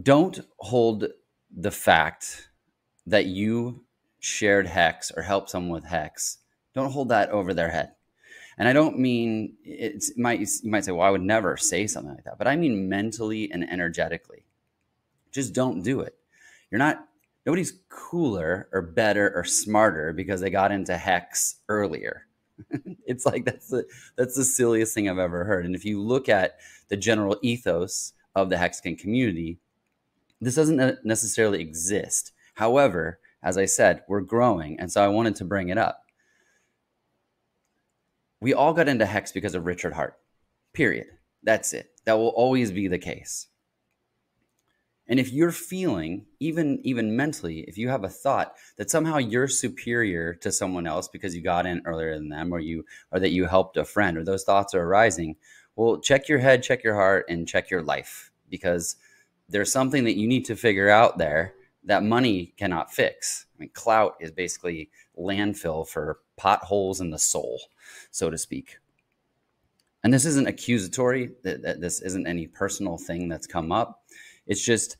don't hold the fact that you shared hex or helped someone with hex, don't hold that over their head. And I don't mean it's it might you might say, well, I would never say something like that, but I mean mentally and energetically. Just don't do it. You're not nobody's cooler or better or smarter because they got into hex earlier. it's like that's the that's the silliest thing I've ever heard. And if you look at the general ethos of the Hexican community, this doesn't necessarily exist. However, as I said, we're growing, and so I wanted to bring it up. We all got into hex because of Richard Heart, Period. That's it. That will always be the case. And if you're feeling, even even mentally, if you have a thought that somehow you're superior to someone else because you got in earlier than them, or you or that you helped a friend, or those thoughts are arising, well, check your head, check your heart, and check your life because there's something that you need to figure out there that money cannot fix. I mean, clout is basically landfill for potholes in the soul, so to speak. And this isn't accusatory. This isn't any personal thing that's come up it's just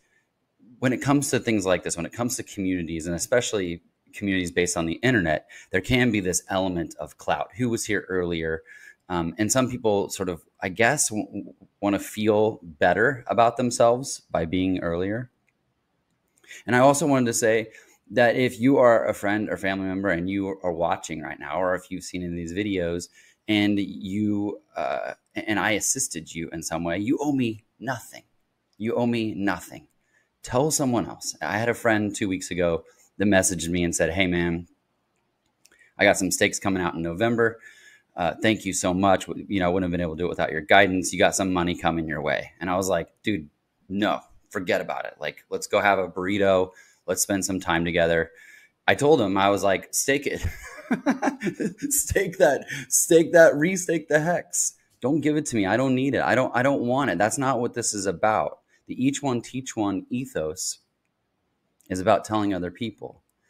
when it comes to things like this, when it comes to communities, and especially communities based on the internet, there can be this element of clout. Who was here earlier? Um, and some people sort of, I guess, w- want to feel better about themselves by being earlier. And I also wanted to say that if you are a friend or family member and you are watching right now, or if you've seen in these videos and you uh, and I assisted you in some way, you owe me nothing. You owe me nothing. Tell someone else. I had a friend two weeks ago that messaged me and said, Hey, man, I got some stakes coming out in November. Uh, thank you so much. You know, I wouldn't have been able to do it without your guidance. You got some money coming your way. And I was like, dude, no, forget about it. Like, let's go have a burrito. Let's spend some time together. I told him, I was like, stake it. stake that, stake that, restake the hex. Don't give it to me. I don't need it. I don't, I don't want it. That's not what this is about. The each one teach one ethos is about telling other people.